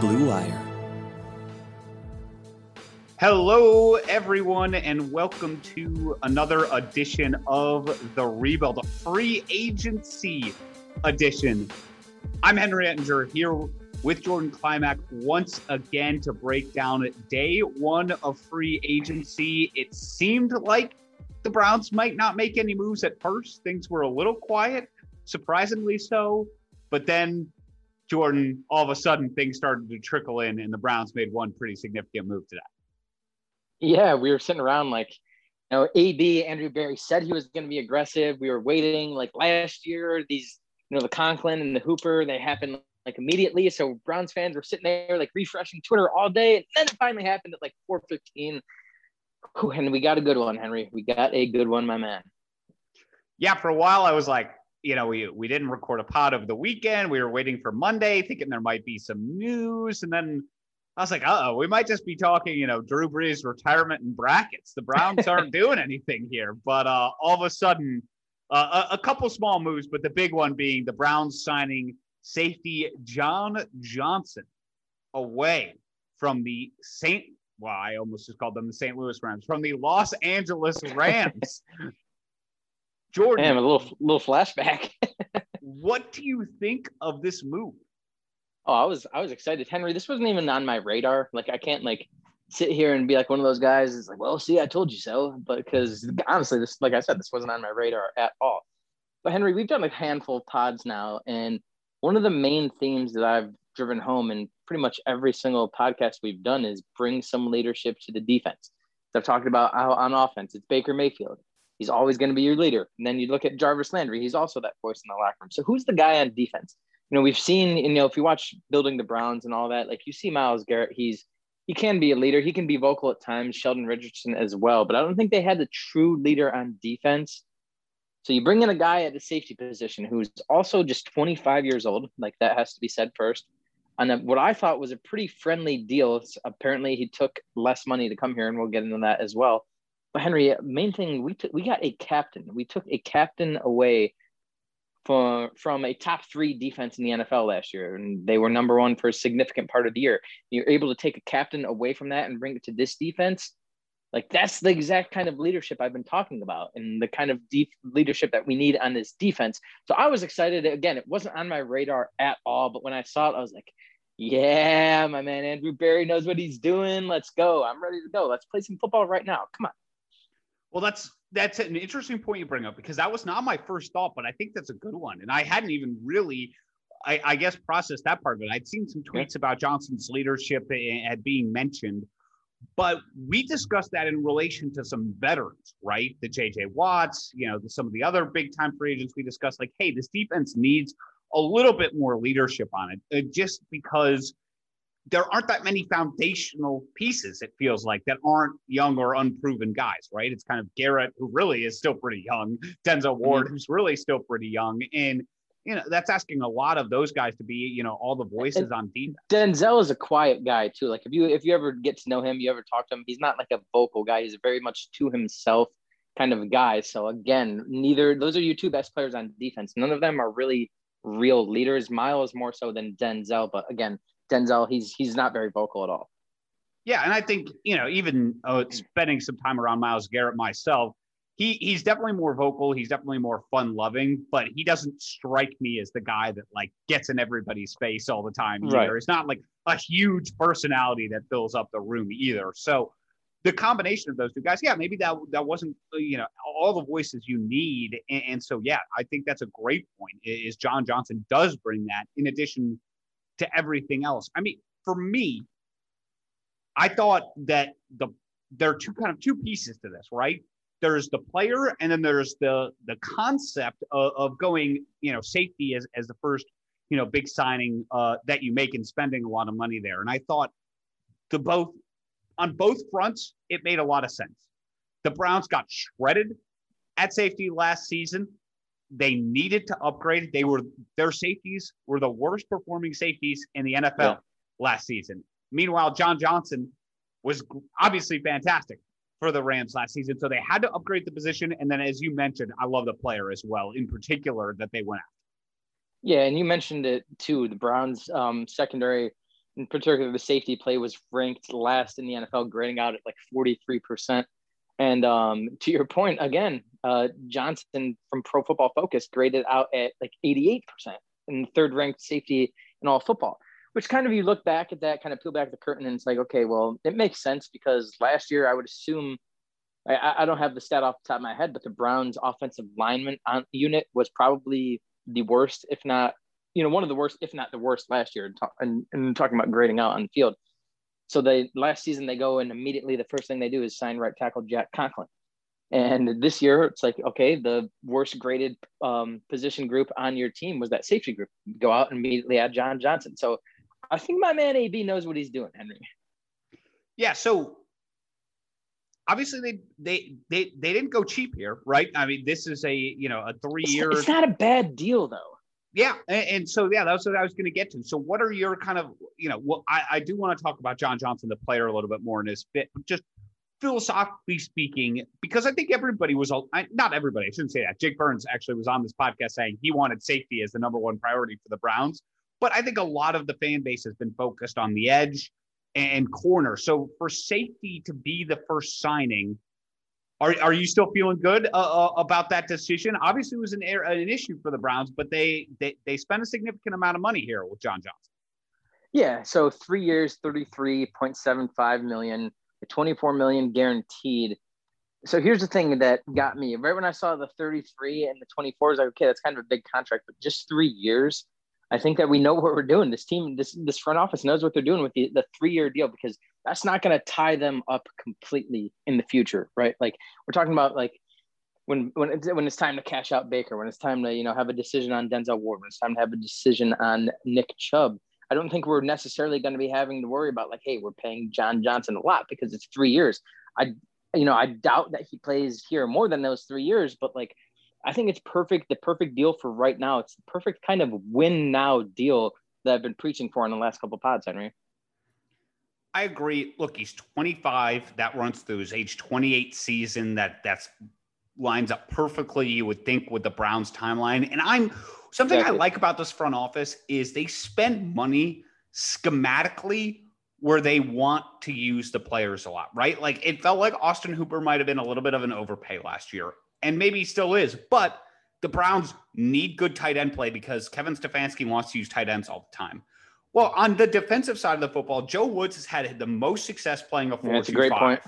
Blue Wire. Hello, everyone, and welcome to another edition of The Rebuild, a free agency edition. I'm Henry Ettinger here with Jordan Klimack once again to break down day one of free agency. It seemed like the Browns might not make any moves at first. Things were a little quiet, surprisingly so. But then, Jordan, all of a sudden, things started to trickle in, and the Browns made one pretty significant move today. Yeah, we were sitting around like, you know, AB Andrew Berry said he was going to be aggressive. We were waiting like last year. These, you know, the Conklin and the Hooper they happened like immediately. So Browns fans were sitting there like refreshing Twitter all day, and then it finally happened at like 4:15. And we got a good one, Henry. We got a good one, my man. Yeah, for a while I was like, you know, we we didn't record a pod of the weekend. We were waiting for Monday, thinking there might be some news, and then I was like, uh oh, we might just be talking, you know, Drew Brees retirement and brackets. The Browns aren't doing anything here. But uh, all of a sudden, uh, a, a, couple small moves, but the big one being the Browns signing safety John Johnson away from the St. Well, I almost just called them the St. Louis Rams, from the Los Angeles Rams. Jordan, Damn, a little little flashback. what do you think of this move? Oh, I was I was excited, Henry. This wasn't even on my radar. Like I can't like sit here and be like one of those guys. It's like, well, see, I told you so. But because honestly, this, like I said, this wasn't on my radar at all. But Henry, we've done a handful of pods now, and one of the main themes that I've driven home in pretty much every single podcast we've done is bring some leadership to the defense. So I've talked about how on offense, it's Baker Mayfield. He's always going to be your leader. And then you look at Jarvis Landry, he's also that voice in the locker room. So who's the guy on defense? you know, we've seen, you know, if you watch building the Browns and all that, like you see Myles Garrett, he's he can be a leader. He can be vocal at times. Sheldon Richardson as well, but I don't think they had the true leader on defense. So you bring in a guy at the safety position who's also just 25 years old. Like that has to be said first. And what I thought was a pretty friendly deal. Apparently, he took less money to come here, and we'll get into that as well. But Henry, main thing we t- we got a captain. We took a captain away from from a top three defense in the NFL last year, and they were number one for a significant part of the year. You're able to take a captain away from that and bring it to this defense. Like that's the exact kind of leadership I've been talking about, and the kind of deep leadership that we need on this defense. So I was excited. Again, it wasn't on my radar at all, but when I saw it, I was like, "Yeah, my man Andrew Berry knows what he's doing. Let's go. I'm ready to go. Let's play some football right now. Come on." Well, that's that's an interesting point you bring up because that was not my first thought, but I think that's a good one. And I hadn't even really, I, I guess, processed that part of it. I'd seen some tweets about Johnson's leadership at being mentioned, but we discussed that in relation to some veterans, right? The JJ Watts, you know, the, some of the other big time free agents we discussed, like, hey, this defense needs a little bit more leadership on it, uh, just because there aren't that many foundational pieces, it feels like, that aren't young or unproven guys, right? It's kind of Garrett, who really is still pretty young, Denzel Ward, mm-hmm. who's really still pretty young. And, you know, that's asking a lot of those guys to be, you know, all the voices and on defense. Denzel is a quiet guy too. Like if you if you ever get to know him, you ever talk to him, he's not like a vocal guy. He's very much to himself kind of guy. So again, neither those are your two best players on defense. None of them are really real leaders. Myles more so than Denzel, but again, Denzel, he's he's not very vocal at all. Yeah, and I think you know, even uh, spending some time around Myles Garrett myself, he he's definitely more vocal. He's definitely more fun loving, but he doesn't strike me as the guy that like gets in everybody's face all the time either. Right. It's not like a huge personality that fills up the room either. So the combination of those two guys, yeah, maybe that that wasn't you know all the voices you need, and, and so yeah, I think that's a great point. Is John Johnson does bring that in addition to everything else. I mean, for me, I thought that the there are two kind of two pieces to this, right? There's the player, and then there's the the concept of, of going, you know, safety as as the first, you know, big signing uh, that you make and spending a lot of money there. And I thought the both on both fronts, it made a lot of sense. The Browns got shredded at safety last season. They needed to upgrade. They were their safeties were the worst performing safeties in the NFL yeah. last season. Meanwhile, John Johnson was obviously fantastic for the Rams last season. So they had to upgrade the position. And then, as you mentioned, I love the player as well, in particular, that they went after. Yeah, and you mentioned it too. The Browns um, secondary in particular, the safety play was ranked last in the NFL, grading out at like 43%. And um, to your point, again, uh, Johnson from Pro Football Focus graded out at like 88% and third ranked safety in all football, which kind of you look back at that, kind of peel back the curtain, and it's like, okay, well, it makes sense because last year I would assume. I, I don't have the stat off the top of my head, but the Browns' offensive lineman on, unit was probably the worst, if not, you know, one of the worst, if not the worst last year. And, and talking about grading out on the field. So they last season they go and immediately the first thing they do is sign right tackle Jack Conklin. And this year it's like, okay, the worst graded um, position group on your team was that safety group. Go out and immediately add John Johnson. So I think my man AB knows what he's doing, Henry. Yeah. So obviously they they they they didn't go cheap here, right? I mean, this is a you know a three year. It's, it's not a bad deal though. Yeah, and, and, so yeah, that's what I was going to get to. So, what are your kind of you know? Well, I, I do want to talk about John Johnson, the player, a little bit more in his fit, just philosophically speaking, because I think everybody was all—not everybody. I shouldn't say that. Jake Burns actually was on this podcast saying he wanted safety as the number one priority for the Browns, but I think a lot of the fan base has been focused on the edge and corner. So for safety to be the first signing, are, are you still feeling good uh, uh, about that decision? Obviously, it was an, an issue for the Browns, but they, they they spent a significant amount of money here with John Johnson. Yeah, so three years, thirty-three point seven five million, twenty-four million guaranteed. So here's the thing that got me right when I saw the thirty-three and the twenty-four. I was like, okay, that's kind of a big contract, but just three years. I think that we know what we're doing. This team, this this front office knows what they're doing with the, the three year deal because that's not going to tie them up completely in the future, right? Like we're talking about like when when it's, when it's time to cash out Baker, when it's time to you know have a decision on Denzel Ward, when it's time to have a decision on Nick Chubb. I don't think we're necessarily going to be having to worry about like, hey, we're paying John Johnson a lot because it's three years. I you know I doubt that he plays here more than those three years, but like I think it's perfect, the perfect deal for right now. It's the perfect kind of win now deal that I've been preaching for in the last couple pods, Henry. I agree. Look, he's 25. That runs through his age 28 season. That that's lines up perfectly, you would think, with the Browns timeline. And I'm something exactly. I like about this front office is they spend money schematically where they want to use the players a lot, right? Like it felt like Austin Hooper might have been a little bit of an overpay last year and maybe still is. But the Browns need good tight end play because Kevin Stefanski wants to use tight ends all the time. Well, on the defensive side of the football, Joe Woods has had the most success playing a four. Yeah, that's a great five. point.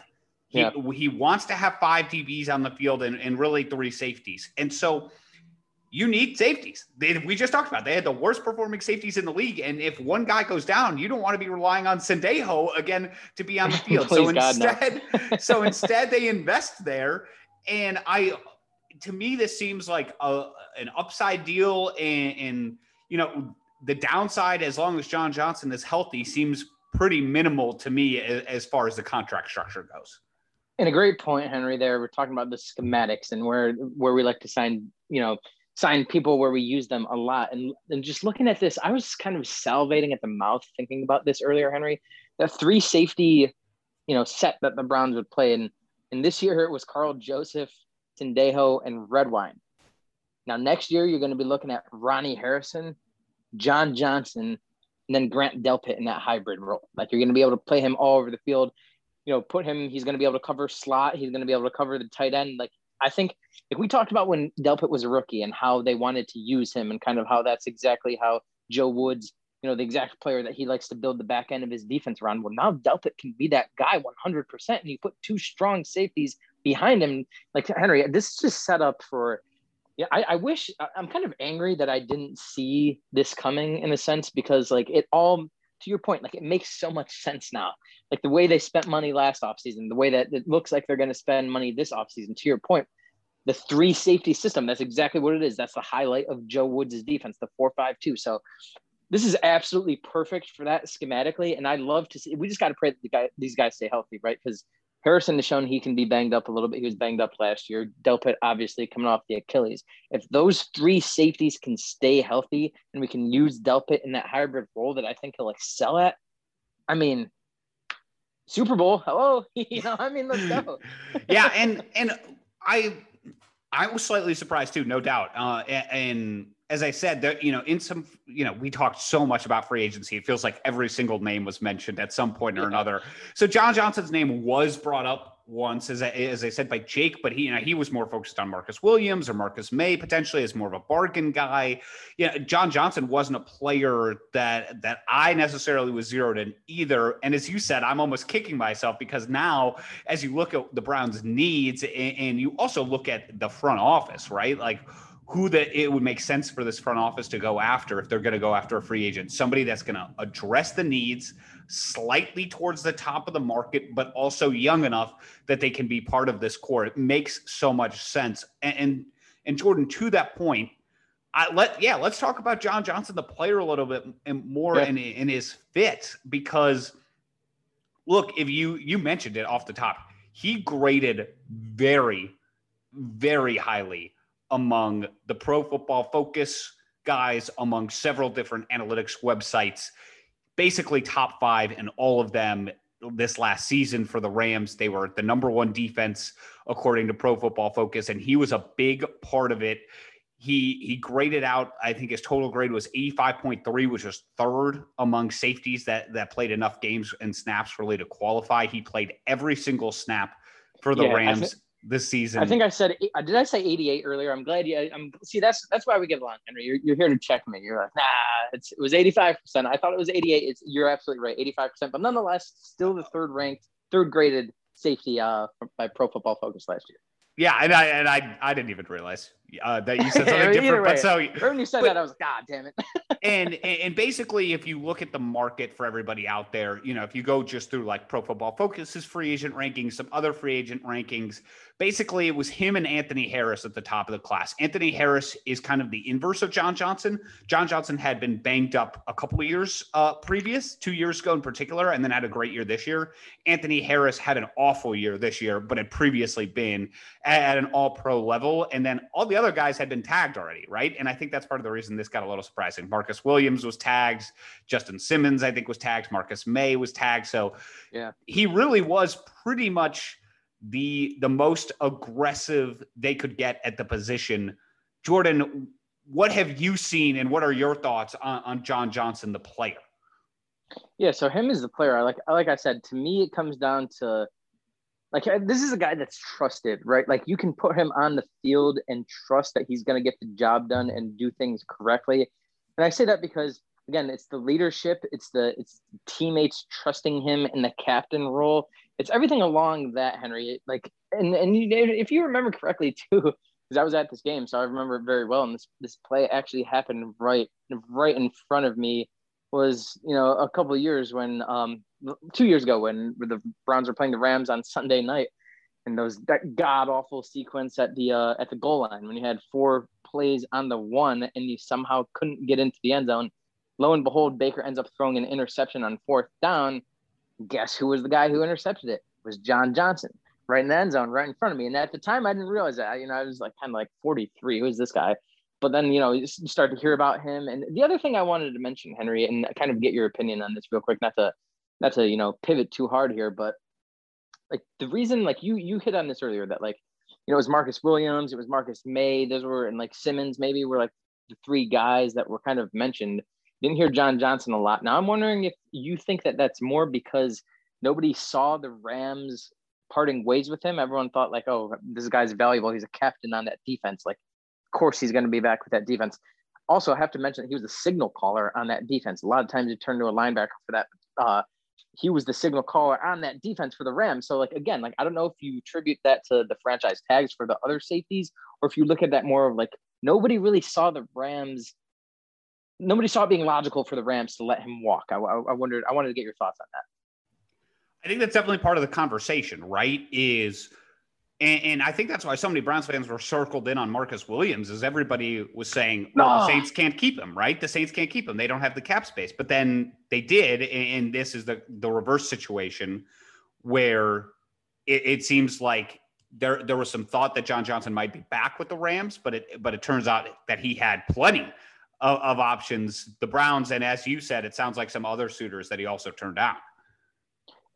He, yeah. he wants to have five DBs on the field and, and really three safeties. And so you need safeties. They, we just talked about they had the worst performing safeties in the league. And if one guy goes down, you don't want to be relying on Sendejo again to be on the field. so instead, so instead they invest there and I, to me, this seems like a, an upside deal. And, and, you know, the downside, as long as John Johnson is healthy, seems pretty minimal to me as, as far as the contract structure goes. And a great point, Henry. There, we're talking about the schematics and where where we like to sign, you know, sign people where we use them a lot. And and just looking at this, I was kind of salivating at the mouth thinking about this earlier, Henry. The three safety, you know, set that the Browns would play in and this year it was Karl Joseph, Sendejo, and Redwine. Now next year you're going to be looking at Ronnie Harrison, John Johnson, and then Grant Delpit in that hybrid role. Like you're going to be able to play him all over the field. You know, put him. He's going to be able to cover slot. He's going to be able to cover the tight end. Like I think, like we talked about when Delpit was a rookie and how they wanted to use him, and kind of how that's exactly how Joe Woods you know, the exact player that he likes to build the back end of his defense around. Well, now Delpit can be that guy 100%. And you put two strong safeties behind him. Like Henry, this is just set up for, yeah, I, I wish I'm kind of angry that I didn't see this coming in a sense because, like, it all, to your point, like, it makes so much sense now. Like, the way they spent money last offseason, the way that it looks like they're going to spend money this offseason, to your point, the three safety system. That's exactly what it is. That's the highlight of Joe Woods' defense, the four five two. So this is absolutely perfect for that schematically. And I love to see. We just got to pray that the guy, these guys stay healthy, right? Because Harrison has shown he can be banged up a little bit. He was banged up last year. Delpit obviously coming off the Achilles. If those three safeties can stay healthy and we can use Delpit in that hybrid role that I think he'll excel at, I mean, Super Bowl, hello, you know, I mean, let's go. yeah, and and I I was slightly surprised too, no doubt. Uh, and as I said, that you know, in some, you know, we talked so much about free agency. It feels like every single name was mentioned at some point or another. So John Johnson's name was brought up once, as I, as I said by Jake, but he, you know, he was more focused on Marcus Williams or Marcus Maye potentially as more of a bargain guy. Yeah, John Johnson wasn't a player that that I necessarily was zeroed in either. And as you said, I'm almost kicking myself because now, as you look at the Browns' needs and, and you also look at the front office, right, like who that it would make sense for this front office to go after if they're going to go after a free agent somebody that's going to address the needs slightly towards the top of the market but also young enough that they can be part of this core. It makes so much sense. And and, and jordan to that point I let yeah let's talk about john johnson the player a little bit more yeah. in, in his fit because look if you you mentioned it off the top he graded very very highly among the Pro Football Focus guys, among several different analytics websites, basically top five in all of them this last season for the Rams. They were the number one defense according to Pro Football Focus, and he was a big part of it. He he graded out, I think his total grade was 85.3, which was third among safeties that that played enough games and snaps really to qualify. He played every single snap for the yeah, Rams this season. I think I said did I say 88 earlier? I'm glad you I'm see that's that's why we get along, Henry. You're, you're here to check me. You're like, nah, it's, it was 85%. I thought it was 88. It's you're absolutely right, 85%, but nonetheless, still the third ranked, third graded safety uh by Pro Football Focus last year. Yeah, and I and I I didn't even realize uh, that you said something different. But so when you said but, that, I was like, God damn it. and and basically, if you look at the market for everybody out there, you know, if you go just through like Pro Football Focus's free agent rankings, some other free agent rankings, basically it was him and Anthony Harris at the top of the class. Anthony Harris is kind of the inverse of John Johnson. John Johnson had been banged up a couple of years uh, previous, two years ago in particular, and then had a great year this year. Anthony Harris had an awful year this year, but had previously been at an all pro level. And then all the other guys had been tagged already, right? And I think that's part of the reason this got a little surprising. Marcus Williams was tagged, Justin Simmons, I think, was tagged, Marcus Maye was tagged. So yeah, he really was pretty much the the most aggressive they could get at the position. Jordan, what have you seen and what are your thoughts on, on John Johnson, the player? Yeah, so him as the player, I like like I said, to me it comes down to like uh, this is a guy that's trusted, right? Like you can put him on the field and trust that he's going to get the job done and do things correctly. And I say that because again, it's the leadership, it's the it's teammates trusting him in the captain role. It's everything along that, Henry. Like, and and if you remember correctly too, because I was at this game, so I remember it very well. And this this play actually happened right right in front of me. Was you know a couple of years when um two years ago when the Browns were playing the Rams on Sunday night, and those that god awful sequence at the uh, at the goal line when you had four plays on the one and you somehow couldn't get into the end zone. Lo and behold, Baker ends up throwing an interception on fourth down. Guess who was the guy who intercepted it? it was John Johnson, right in the end zone, right in front of me. And at the time, I didn't realize that. You know, I was like kind of like 43. Who is this guy? But then, you know, you start to hear about him. And the other thing I wanted to mention, Henry, and kind of get your opinion on this real quick, not to not to you know pivot too hard here, but like the reason like you you hit on this earlier that like you know it was Marcus Williams, it was Marcus Maye those were and like Simmons maybe were like the three guys that were kind of mentioned. Didn't hear John Johnson a lot. Now I'm wondering if you think that that's more because nobody saw the Rams parting ways with him. Everyone thought like, oh, this guy's valuable. He's a captain on that defense. Like, course he's going to be back with that defense. Also, I have to mention that he was the signal caller on that defense. A lot of times he turned to a linebacker for that uh, he was the signal caller on that defense for the Rams. So like again, like I don't know if you attribute that to the franchise tags for the other safeties, or if you look at that more of like nobody really saw the Rams. Nobody saw it being logical for the Rams to let him walk. I, I, I wondered. I wanted to get your thoughts on that. I think that's definitely part of the conversation, right? Is and, and, I think that's why so many Browns fans were circled in on Marcus Williams, is everybody was saying, well, no. the Saints can't keep him, right? The Saints can't keep him. They don't have the cap space. But then they did. And this is the, the reverse situation where it, it seems like there there was some thought that John Johnson might be back with the Rams, but it but it turns out that he had plenty of, of options. The Browns, and as you said, it sounds like some other suitors that he also turned down.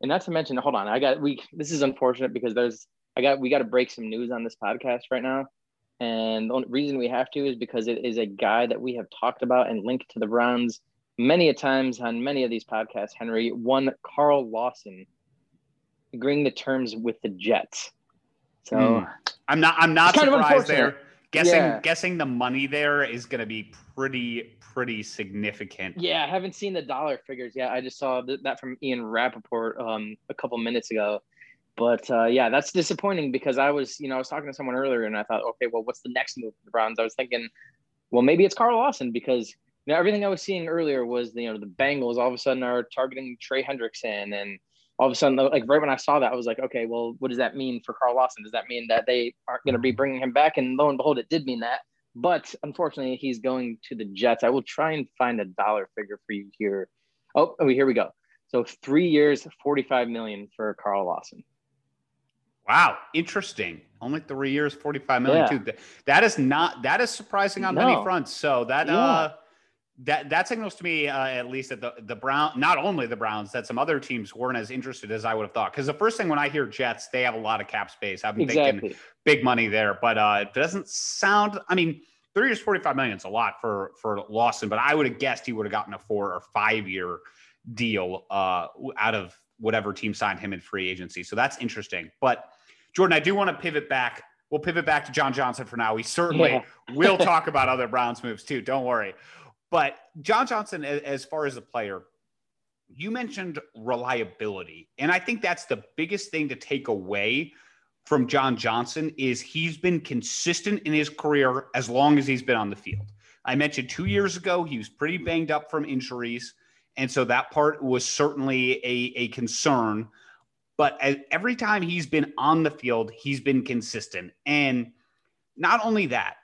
And not to mention, hold on, I got we. This is unfortunate because there's I got we got to break some news on this podcast right now. And the only reason we have to is because it is a guy that we have talked about and linked to the Browns many a times on many of these podcasts, Henry. One Carl Lawson agreeing the terms with the Jets. So mm. I'm not I'm not surprised there. Guessing yeah. guessing the money there is going to be pretty pretty significant. Yeah, I haven't seen the dollar figures yet. I just saw that from Ian Rapoport um, a couple minutes ago. But uh, yeah, that's disappointing because I was, you know, I was talking to someone earlier and I thought, okay, well, what's the next move for the Browns? I was thinking, well, maybe it's Carl Lawson because you know everything I was seeing earlier was you know the Bengals all of a sudden are targeting Trey Hendrickson and all of a sudden like right when I saw that I was like, okay, well, what does that mean for Carl Lawson? Does that mean that they aren't going to be bringing him back? And lo and behold, it did mean that. But unfortunately, he's going to the Jets. I will try and find a dollar figure for you here. Oh, oh here we go. So three years, 45 million for Carl Lawson. Wow, interesting. Only three years, 45 million yeah. too. That is not that is surprising on no. many fronts. So that yeah. uh that that signals to me uh, at least that the the Brown not only the Browns that some other teams weren't as interested as I would have thought because the first thing when I hear Jets they have a lot of cap space I'm exactly. thinking big money there but uh, it doesn't sound I mean three years 45 million is a lot for for Lawson but I would have guessed he would have gotten a four or five year deal uh, out of whatever team signed him in free agency so that's interesting but Jordan I do want to pivot back we'll pivot back to John Johnson for now we certainly yeah. will talk about other Browns moves too don't worry but John Johnson, as far as a player, you mentioned reliability. And I think that's the biggest thing to take away from John Johnson is he's been consistent in his career as long as he's been on the field. I mentioned 2 years ago he was pretty banged up from injuries and so that part was certainly a, a concern but every time he's been on the field he's been consistent and not only that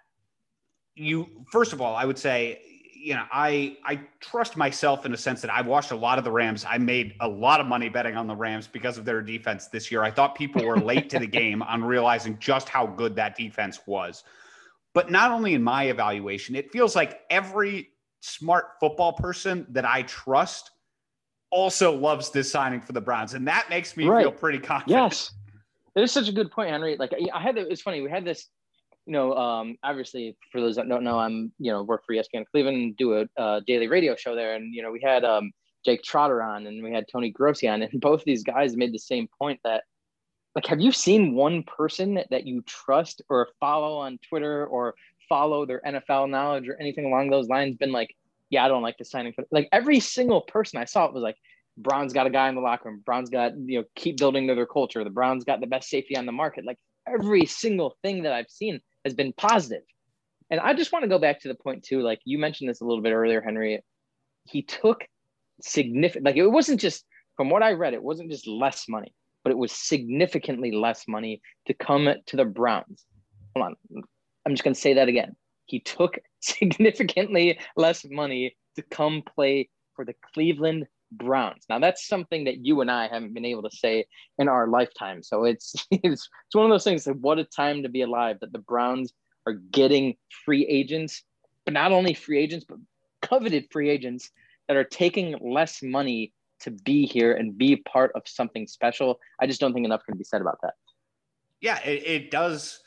you first of all I would say you know, I I trust myself in a sense that I've watched a lot of the Rams. I made a lot of money betting on the Rams because of their defense this year. I thought people were late to the game on realizing just how good that defense was. But not only in my evaluation, it feels like every smart football person that I trust also loves this signing for the Browns, and that makes me right. feel pretty confident. Yes, it is such a good point, Henry. Like I had, it's funny. We had this you know, um, obviously for those that don't know, I'm, you know, work for ESPN Cleveland, do a, a daily radio show there. And, you know, we had um, Jake Trotter on and we had Tony Grossi on and both these guys made the same point that like, have you seen one person that you trust or follow on Twitter or follow their NFL knowledge or anything along those lines been like, yeah, I don't like the signing. For, like every single person I saw it was like, Browns got a guy in the locker room. Browns got, you know, keep building their culture. The Browns got the best safety on the market. Like every single thing that I've seen has been positive. And I just want to go back to the point too, like you mentioned this a little bit earlier, Henry. He took significant, like it wasn't just from what I read, it wasn't just less money, but it was significantly less money to come to the Browns. Hold on, I'm just going to say that again. He took significantly less money to come play for the Cleveland Browns. Now that's something that you and I haven't been able to say in our lifetime. So it's it's, it's one of those things that what a time to be alive that the Browns are getting free agents, but not only free agents, but coveted free agents that are taking less money to be here and be part of something special. I just don't think enough can be said about that. Yeah, it, it does.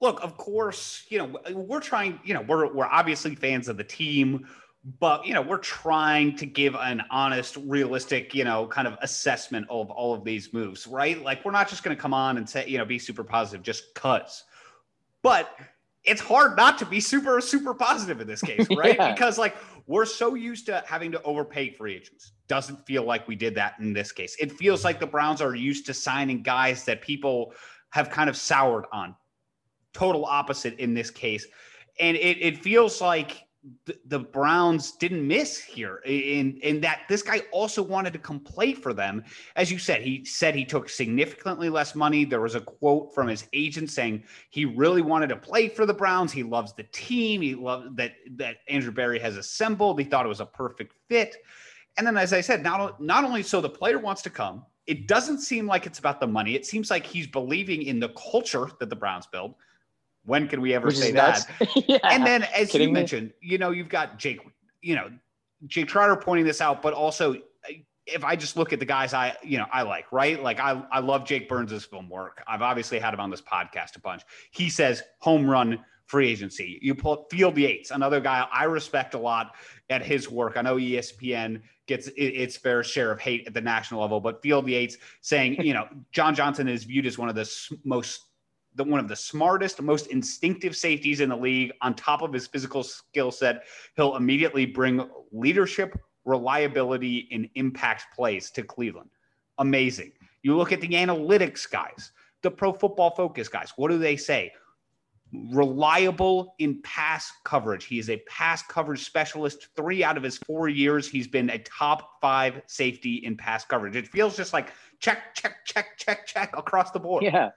Look, of course, you know, we're trying, you know, we're, we're obviously fans of the team but you know we're trying to give an honest realistic you know kind of assessment of all of these moves right? Like we're not just going to come on and say you know be super positive just cuz but it's hard not to be super super positive in this case right? Yeah. because like we're so used to having to overpay free agents. Doesn't feel like we did that in this case. It feels like the browns are used to signing guys that people have kind of soured on total opposite in this case and it, it feels like the, Browns didn't miss here in in that this guy also wanted to come play for them. As you said, he said he took significantly less money. There was a quote from his agent saying he really wanted to play for the Browns. He loves the team. He loved that that Andrew Berry has assembled. He thought it was a perfect fit. And then, as I said, not not only so the player wants to come. It doesn't seem like it's about the money. It seems like he's believing in the culture that the Browns build when can we ever Which say that? yeah. And then, as Kidding you me? mentioned, you know, you've got Jake, you know, Jake Trotter pointing this out, but also uh, if I just look at the guys I, you know, I like, right? Like I, I love Jake Burns's film work. I've obviously had him on this podcast a bunch. He says home run free agency. You pull Field Yates, another guy I respect a lot at his work. I know ESPN gets its fair share of hate at the national level, but Field Yates saying, you know, John Johnson is viewed as one of the most the, one of the smartest, most instinctive safeties in the league. On top of his physical skill set, he'll immediately bring leadership, reliability, and impact plays to Cleveland. Amazing. You look at the analytics guys, the pro football focus guys. What do they say? Reliable in pass coverage. He is a pass coverage specialist. Three out of his four years, he's been a top five safety in pass coverage. It feels just like check, check, check, check, check across the board. Yeah.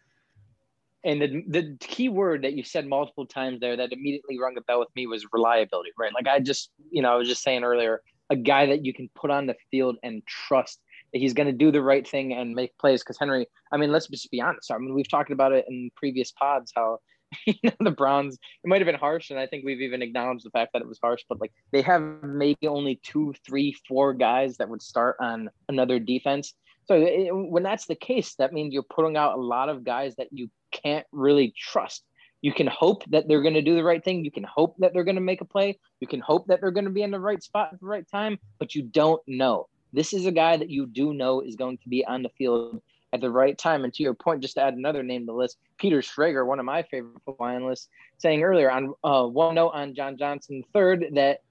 And the, the key word that you said multiple times there that immediately rung a bell with me was reliability, right? Like I just, you know, I was just saying earlier, a guy that you can put on the field and trust that he's going to do the right thing and make plays. Because Henry, I mean, let's just be honest. I mean, we've talked about it in previous pods how you know the Browns. It might have been harsh, and I think we've even acknowledged the fact that it was harsh. But like they have maybe only two, three, four guys that would start on another defense. So it, when that's the case, that means you're putting out a lot of guys that you can't really trust. You can hope that they're going to do the right thing. You can hope that they're going to make a play. You can hope that they're going to be in the right spot at the right time, but you don't know. This is a guy that you do know is going to be on the field at the right time. And to your point, just to add another name to the list, Peter Schrager, one of my favorite football analysts, saying earlier on uh, one note on John Johnson, third, that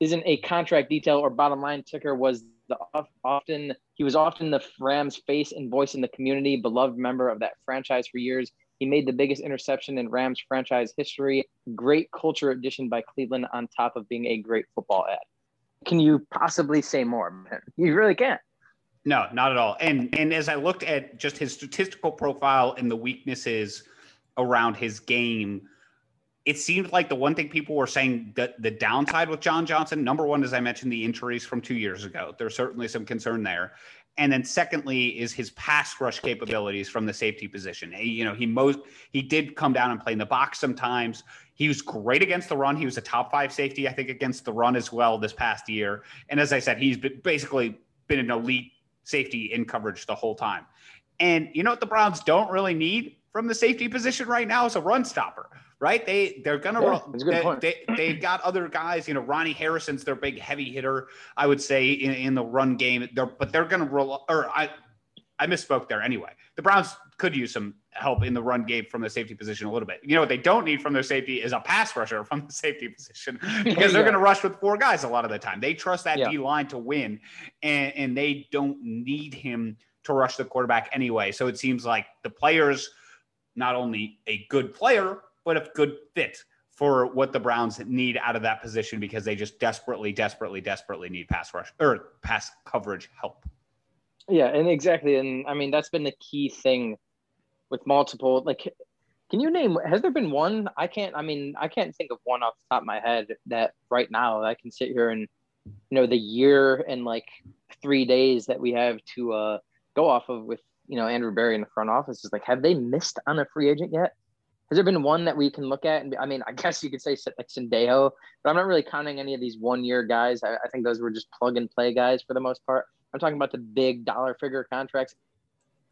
isn't a contract detail or bottom line ticker was the often he was often the Rams face and voice in the community, beloved member of that franchise for years. He made the biggest interception in Rams franchise history. Great culture addition by Cleveland on top of being a great football ad. Can you possibly say more? You really can't. No, not at all. And and as I looked at just his statistical profile and the weaknesses around his game, it seemed like the one thing people were saying that the downside with John Johnson, number one, as I mentioned, the injuries from two years ago. There's certainly some concern there. And then secondly is his pass rush capabilities from the safety position. He, you know, he most he did come down and play in the box sometimes. He was great against the run. He was a top five safety, I think, against the run as well this past year. And as I said, he's been, basically been an elite safety in coverage the whole time. And you know what the Browns don't really need from the safety position right now is a run stopper right? They they're gonna yeah, they, they have got other guys. You know, Ronnie Harrison's their big heavy hitter. I would say in, in the run game. They're but they're gonna roll. Or I I misspoke there. Anyway, the Browns could use some help in the run game from the safety position a little bit. You know what they don't need from their safety is a pass rusher from the safety position because they're going to rush with four guys a lot of the time. They trust that yeah. D line to win, and and they don't need him to rush the quarterback anyway. So it seems like the players not only a good player but a good fit for what the Browns need out of that position because they just desperately, desperately, desperately need pass rush or pass coverage help. Yeah, and exactly. And I mean, that's been the key thing with multiple. Like, can you name, has there been one? I can't, I mean, I can't think of one off the top of my head that right now I can sit here and, you know, the year and like three days that we have to uh, go off of with, you know, Andrew Berry in the front office is like, have they missed on a free agent yet? Has there been one that we can look at? And I mean, I guess you could say like Sendejo, but I'm not really counting any of these one year guys. I, I think those were just plug and play guys for the most part. I'm talking about the big dollar figure contracts.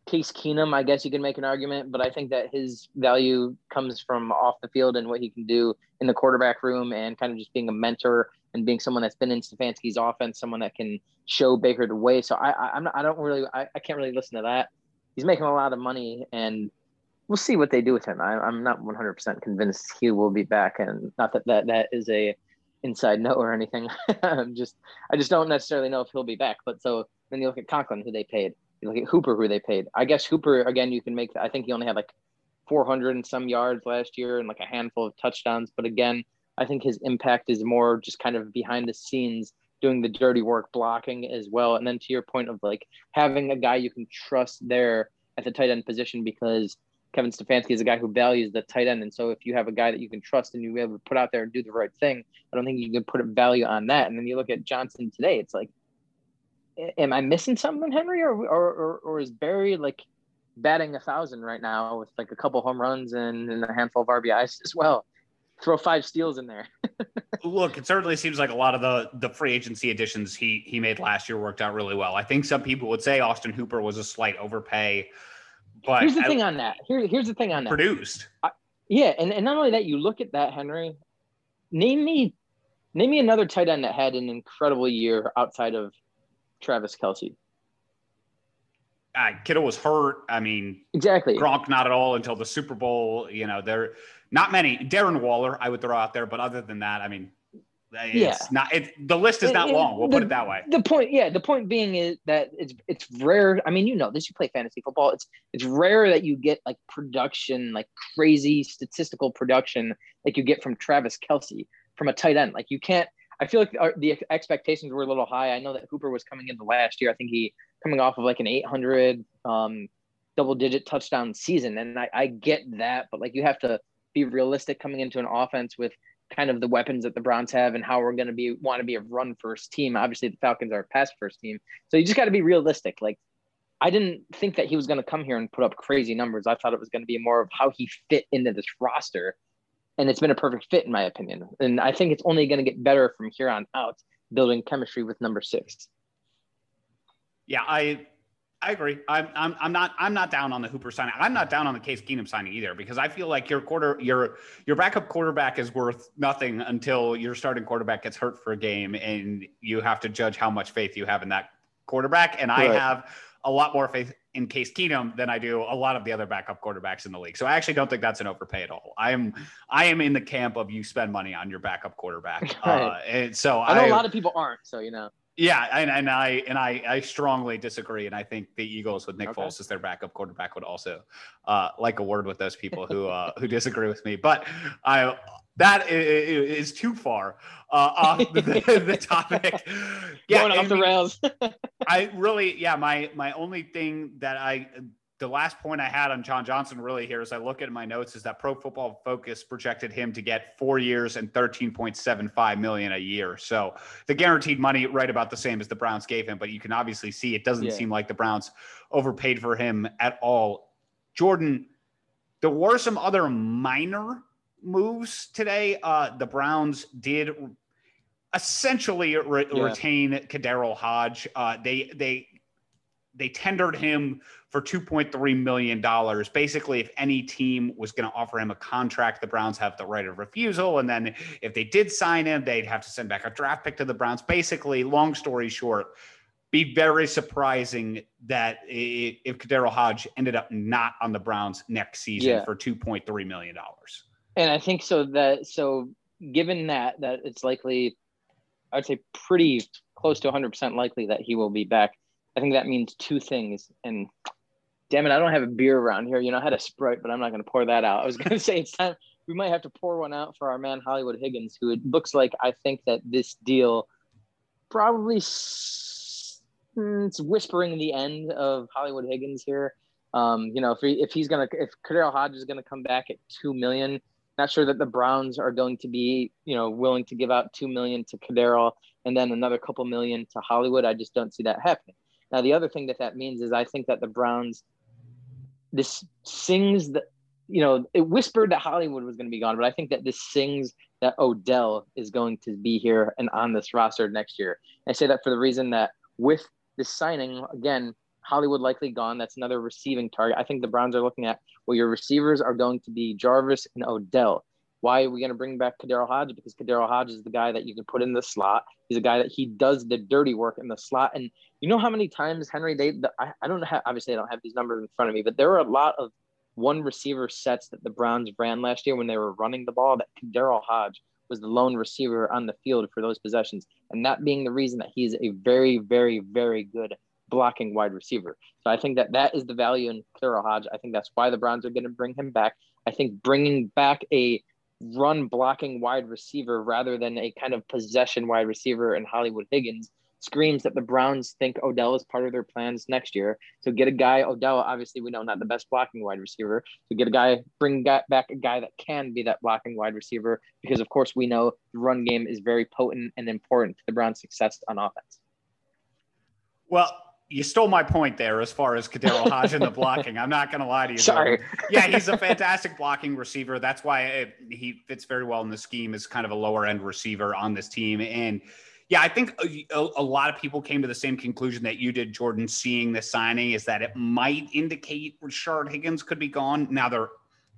Case Keenum, I guess you can make an argument, but I think that his value comes from off the field and what he can do in the quarterback room and kind of just being a mentor and being someone that's been in Stefanski's offense, someone that can show Baker the way. So I, I I'm not, I don't really, I, I can't really listen to that. He's making a lot of money and we'll see what they do with him. I, am not 100% convinced he will be back, and not that that, that is a inside note or anything. I'm just I just don't necessarily know if he'll be back. But so then you look at Conklin, who they paid. You look at Hooper, who they paid. I guess Hooper again, you can make. I think he only had like 400 and some yards last year and like a handful of touchdowns. But again, I think his impact is more just kind of behind the scenes doing the dirty work blocking as well. And then to your point of like having a guy you can trust there at the tight end position because Kevin Stefanski is a guy who values the tight end. And so if you have a guy that you can trust and you're able to put out there and do the right thing, I don't think you can put a value on that. And then you look at Johnson today, it's like, am I missing something, Henry? Or, or, or, or is Berry like batting a thousand right now with like a couple home runs and, and a handful of RBIs as well? Throw five steals in there. Look, it certainly seems like a lot of the the free agency additions he he made last year worked out really well. I think some people would say Austin Hooper was a slight overpay but here's the I, thing on that. Here, here's the thing on that. Produced. I, Yeah, and, and not only that, you look at that, Henry. Name me, name me another tight end that had an incredible year outside of Travis Kelce. Uh, Kittle was hurt. I mean, exactly. Gronk not at all until the Super Bowl. You know, there not many. Darren Waller, I would throw out there, but other than that, I mean, it's yeah. not. It, the list is not it, long. We'll the, put it that way. The point, yeah, the point being is that it's it's rare. I mean, you know this. You play fantasy football. It's it's rare that you get like production, like crazy statistical production, like you get from Travis Kelce from a tight end. Like you can't I feel like our, the expectations were a little high. I know that Hooper was coming into last year. I think he coming off of like an 800 um, double digit touchdown season. And I, I get that, but like you have to be realistic coming into an offense with kind of the weapons that the Browns have and how we're going to be want to be a run first team. Obviously, the Falcons are a pass first team. So you just got to be realistic. Like, I didn't think that he was going to come here and put up crazy numbers. I thought it was going to be more of how he fit into this roster and it's been a perfect fit in my opinion. And I think it's only going to get better from here on out, building chemistry with number six. Yeah, I I agree. I'm, I'm, I'm not I'm not down on the Hooper signing. I'm not down on the Case Keenum signing either because I feel like your quarter your your backup quarterback is worth nothing until your starting quarterback gets hurt for a game and you have to judge how much faith you have in that quarterback. And right. I have a lot more faith in Case Keenum than I do a lot of the other backup quarterbacks in the league. So I actually don't think that's an overpay at all. I am I am in the camp of you spend money on your backup quarterback. Right. Uh, and so I know I, a lot of people aren't. So you know. Yeah, and, and I and I, I strongly disagree, and I think the Eagles with Nick okay. Foles as their backup quarterback would also uh, like a word with those people who uh, who disagree with me. But I that is too far uh, off the, the, topic. Yeah, Going off the rails. I really, yeah. My my only thing that I, the last point I had on John Johnson really here, as I look at my notes, is that Pro Football Focus projected him to get four years and thirteen point seven five million a year. So the guaranteed money, right about the same as the Browns gave him. But you can obviously see it doesn't yeah. seem like the Browns overpaid for him at all. Jordan, there were some other minor moves today. Uh, the Browns did essentially re- yeah. retain KhaDarel Hodge. Uh, they they they tendered him for two point three million dollars. Basically, if any team was going to offer him a contract, the Browns have the right of refusal. And then if they did sign him, they'd have to send back a draft pick to the Browns. Basically, long story short. Be very surprising that if KhaDarel Hodge ended up not on the Browns next season yeah. for two point three million dollars. And I think so that so given that that it's likely, I'd say pretty close to 100% likely that he will be back. I think that means two things. And damn it, I don't have a beer around here. You know, I had a Sprite, but I'm not going to pour that out. I was going to say it's time we might have to pour one out for our man Hollywood Higgins, who it looks like I think that this deal probably it's whispering the end of Hollywood Higgins here. Um, you know, if he, if he's gonna if KhaDarel Hodge is gonna come back at two million, not sure that the Browns are going to be, you know, willing to give out two million to KhaDarel and then another couple million to Hollywood. I just don't see that happening. Now, the other thing that that means is I think that the Browns, this sings that, you know, it whispered that Hollywood was going to be gone, but I think that this sings that Odell is going to be here and on this roster next year. I say that for the reason that with this signing, again, Hollywood likely gone. That's another receiving target. I think the Browns are looking at well, your receivers are going to be Jarvis and Odell. Why are we going to bring back KhaDarel Hodge? Because KhaDarel Hodge is the guy that you can put in the slot. He's a guy that he does the dirty work in the slot. And you know how many times Henry they the, I, I don't have obviously I don't have these numbers in front of me, but there were a lot of one receiver sets that the Browns ran last year when they were running the ball that KhaDarel Hodge was the lone receiver on the field for those possessions. And that being the reason that he's a very, very, very good blocking wide receiver. So I think that that is the value in KhaDarel Hodge. I think that's why the Browns are going to bring him back. I think bringing back a run blocking wide receiver rather than a kind of possession wide receiver in Hollywood Higgins screams that the Browns think Odell is part of their plans next year. So get a guy, Odell, obviously we know not the best blocking wide receiver. So get a guy, bring back a guy that can be that blocking wide receiver because of course we know the run game is very potent and important to the Browns' success on offense. Well, you stole my point there as far as KhaDarel Hodge and the blocking. I'm not going to lie to you. Sorry. Yeah, he's a fantastic blocking receiver. That's why it, he fits very well in the scheme as kind of a lower end receiver on this team. And yeah, I think a, a, lot of people came to the same conclusion that you did, Jordan, seeing this signing is that it might indicate Rashard Higgins could be gone. Now, they're,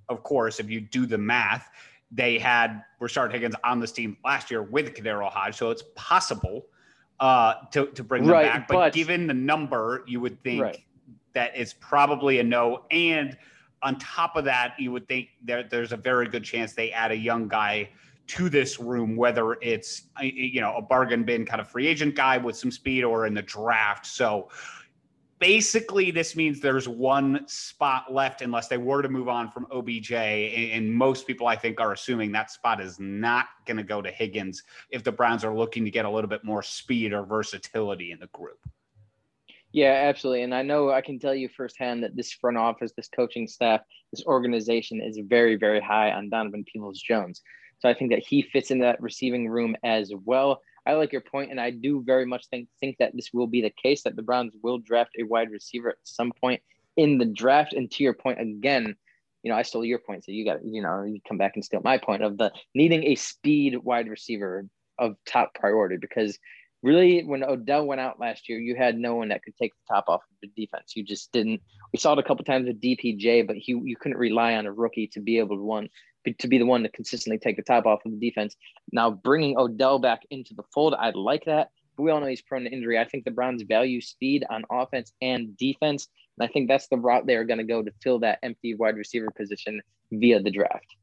of course, if you do the math, they had Rashard Higgins on this team last year with KhaDarel Hodge, so it's possible uh, to to bring them Right, back. But, but- given the number, you would think Right. that it's probably a no. And on top of that, you would think there, there's a very good chance they add a young guy to this room, whether it's uh, you know a bargain bin kind of free agent guy with some speed or in the draft. So basically, this means there's one spot left unless they were to move on from OBJ. And, most people, I think, are assuming that spot is not going to go to Higgins if the Browns are looking to get a little bit more speed or versatility in the group. Yeah, absolutely. And I know I can tell you firsthand that this front office, this coaching staff, this organization is very, very high on Donovan Peoples Jones. So I think that he fits in that receiving room as well. I like your point, and I do very much think think that this will be the case that the Browns will draft a wide receiver at some point in the draft. And to your point again, you know, I stole your point, so you got you know you come back and steal my point of the needing a speed wide receiver of top priority because really when Odell went out last year, you had no one that could take the top off of the defense. You just didn't. We saw it a couple times with DPJ, but he, you couldn't rely on a rookie to be able to one to be the one to consistently take the top off of the defense. Now bringing Odell back into the fold, I like that. But we all know he's prone to injury. I think the Browns value speed on offense and defense, and I think that's the route they're going to go to fill that empty wide receiver position via the draft.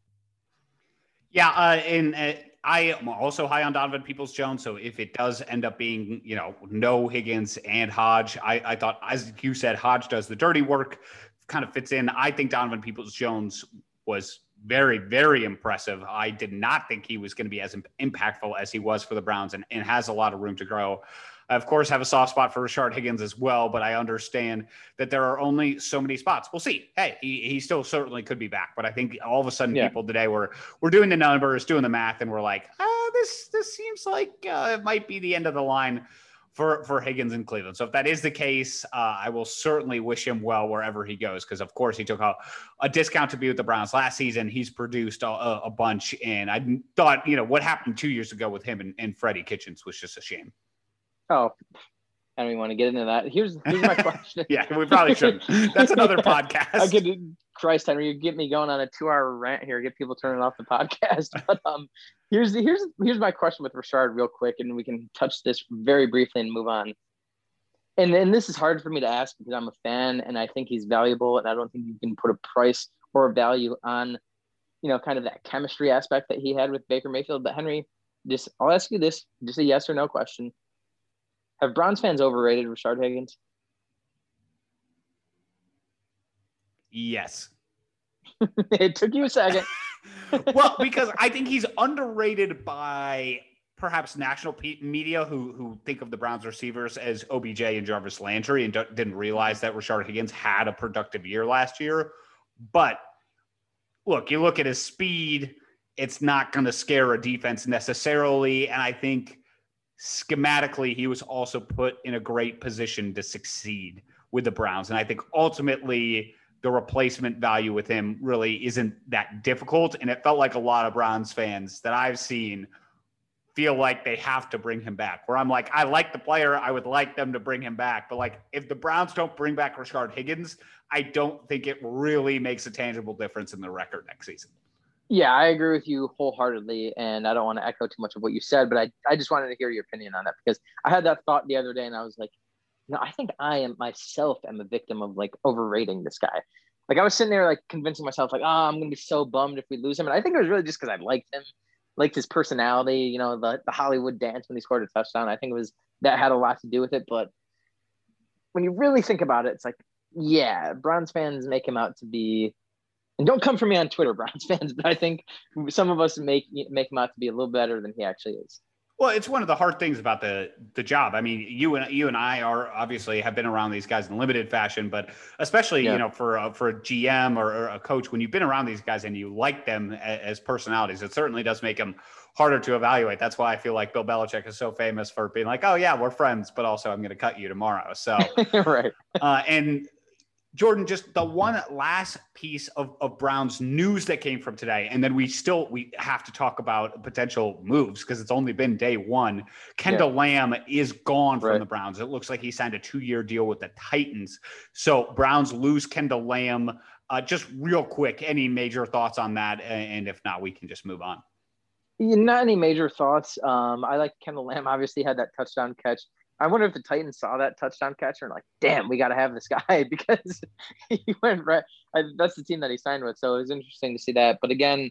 Yeah, uh, and uh, I am also high on Donovan Peoples Jones. So if it does end up being, you know, no Higgins and Hodge, I, I thought, as you said, Hodge does the dirty work, kind of fits in. I think Donovan Peoples Jones was very, very impressive. I did not think he was going to be as impactful as he was for the Browns and, and has a lot of room to grow. I, of course, have a soft spot for Rashard Higgins as well, but I understand that there are only so many spots. We'll see. Hey, he, he still certainly could be back, but I think all of a sudden Yeah. people today were we're doing the numbers, doing the math, and we're like, ah, this this seems like uh, it might be the end of the line for for Higgins in Cleveland. So if that is the case, uh, I will certainly wish him well wherever he goes, because of course he took a, a discount to be with the Browns last season. He's produced a, a, bunch, and I thought you know what happened two years ago with him and, and Freddie Kitchens was just a shame. Oh, I don't even want to get into that. Here's here's my question. Yeah, we probably shouldn't. That's another I podcast. could, Christ, Henry, you get me going on a two-hour rant here, get people turning off the podcast. But um, here's the, here's here's my question with Rashard, real quick, and we can touch this very briefly and move on. And and this is hard for me to ask because I'm a fan and I think he's valuable, and I don't think you can put a price or a value on, you know, kind of that chemistry aspect that he had with Baker Mayfield. But Henry, just I'll ask you this, just a yes or no question. Have Browns fans overrated Rashard Higgins? yes. it took you a second. well, because I think he's underrated by perhaps national pe- media who who think of the Browns receivers as OBJ and Jarvis Landry and don't- didn't realize that Rashard Higgins had a productive year last year. But look, you look at his speed, it's not going to scare a defense necessarily. And I think schematically, he was also put in a great position to succeed with the Browns. And I think ultimately, the replacement value with him really isn't that difficult. And it felt like a lot of Browns fans that I've seen feel like they have to bring him back. Where I'm like, I like the player. I would like them to bring him back. But like, if the Browns don't bring back Rashard Higgins, I don't think it really makes a tangible difference in the record next season. Yeah, I agree with you wholeheartedly, and I don't want to echo too much of what you said, but I, I just wanted to hear your opinion on that because I had that thought the other day, and I was like, I think I am myself am a victim of like overrating this guy. Like I was sitting there like convincing myself like, oh, I'm gonna be so bummed if we lose him, and I think it was really just because I liked him, liked his personality, you know, the the Hollywood dance when he scored a touchdown. I think it was that had a lot to do with it, but when you really think about it, it's like, yeah, Browns fans make him out to be and don't come for me on Twitter, Browns fans, but I think some of us make make him out to be a little better than he actually is. Well, it's one of the hard things about the the job. I mean, you and you and I are obviously have been around these guys in limited fashion, but especially Yeah. you know for a, for a GM or, or a coach, when you've been around these guys and you like them as, as personalities, it certainly does make them harder to evaluate. That's why I feel like Bill Belichick is so famous for being like, "Oh yeah, we're friends, but also I'm going to cut you tomorrow." So right. uh, and Jordan, just the one last piece of, of Brown's news that came from today, and then we still we have to talk about potential moves because it's only been day one. Kendall Lamm is gone from Right. the Browns. It looks like he signed a two year deal with the Titans. So Browns lose Kendall Lamm. Uh, just real quick, any major thoughts on that? And if not, we can just move on. Not any major thoughts. Um, I like Kendall Lamm. Obviously, had that touchdown catch. I wonder if the Titans saw that touchdown catcher and like, damn, we got to have this guy because he went right. I, that's the team that he signed with. So it was interesting to see that. But again,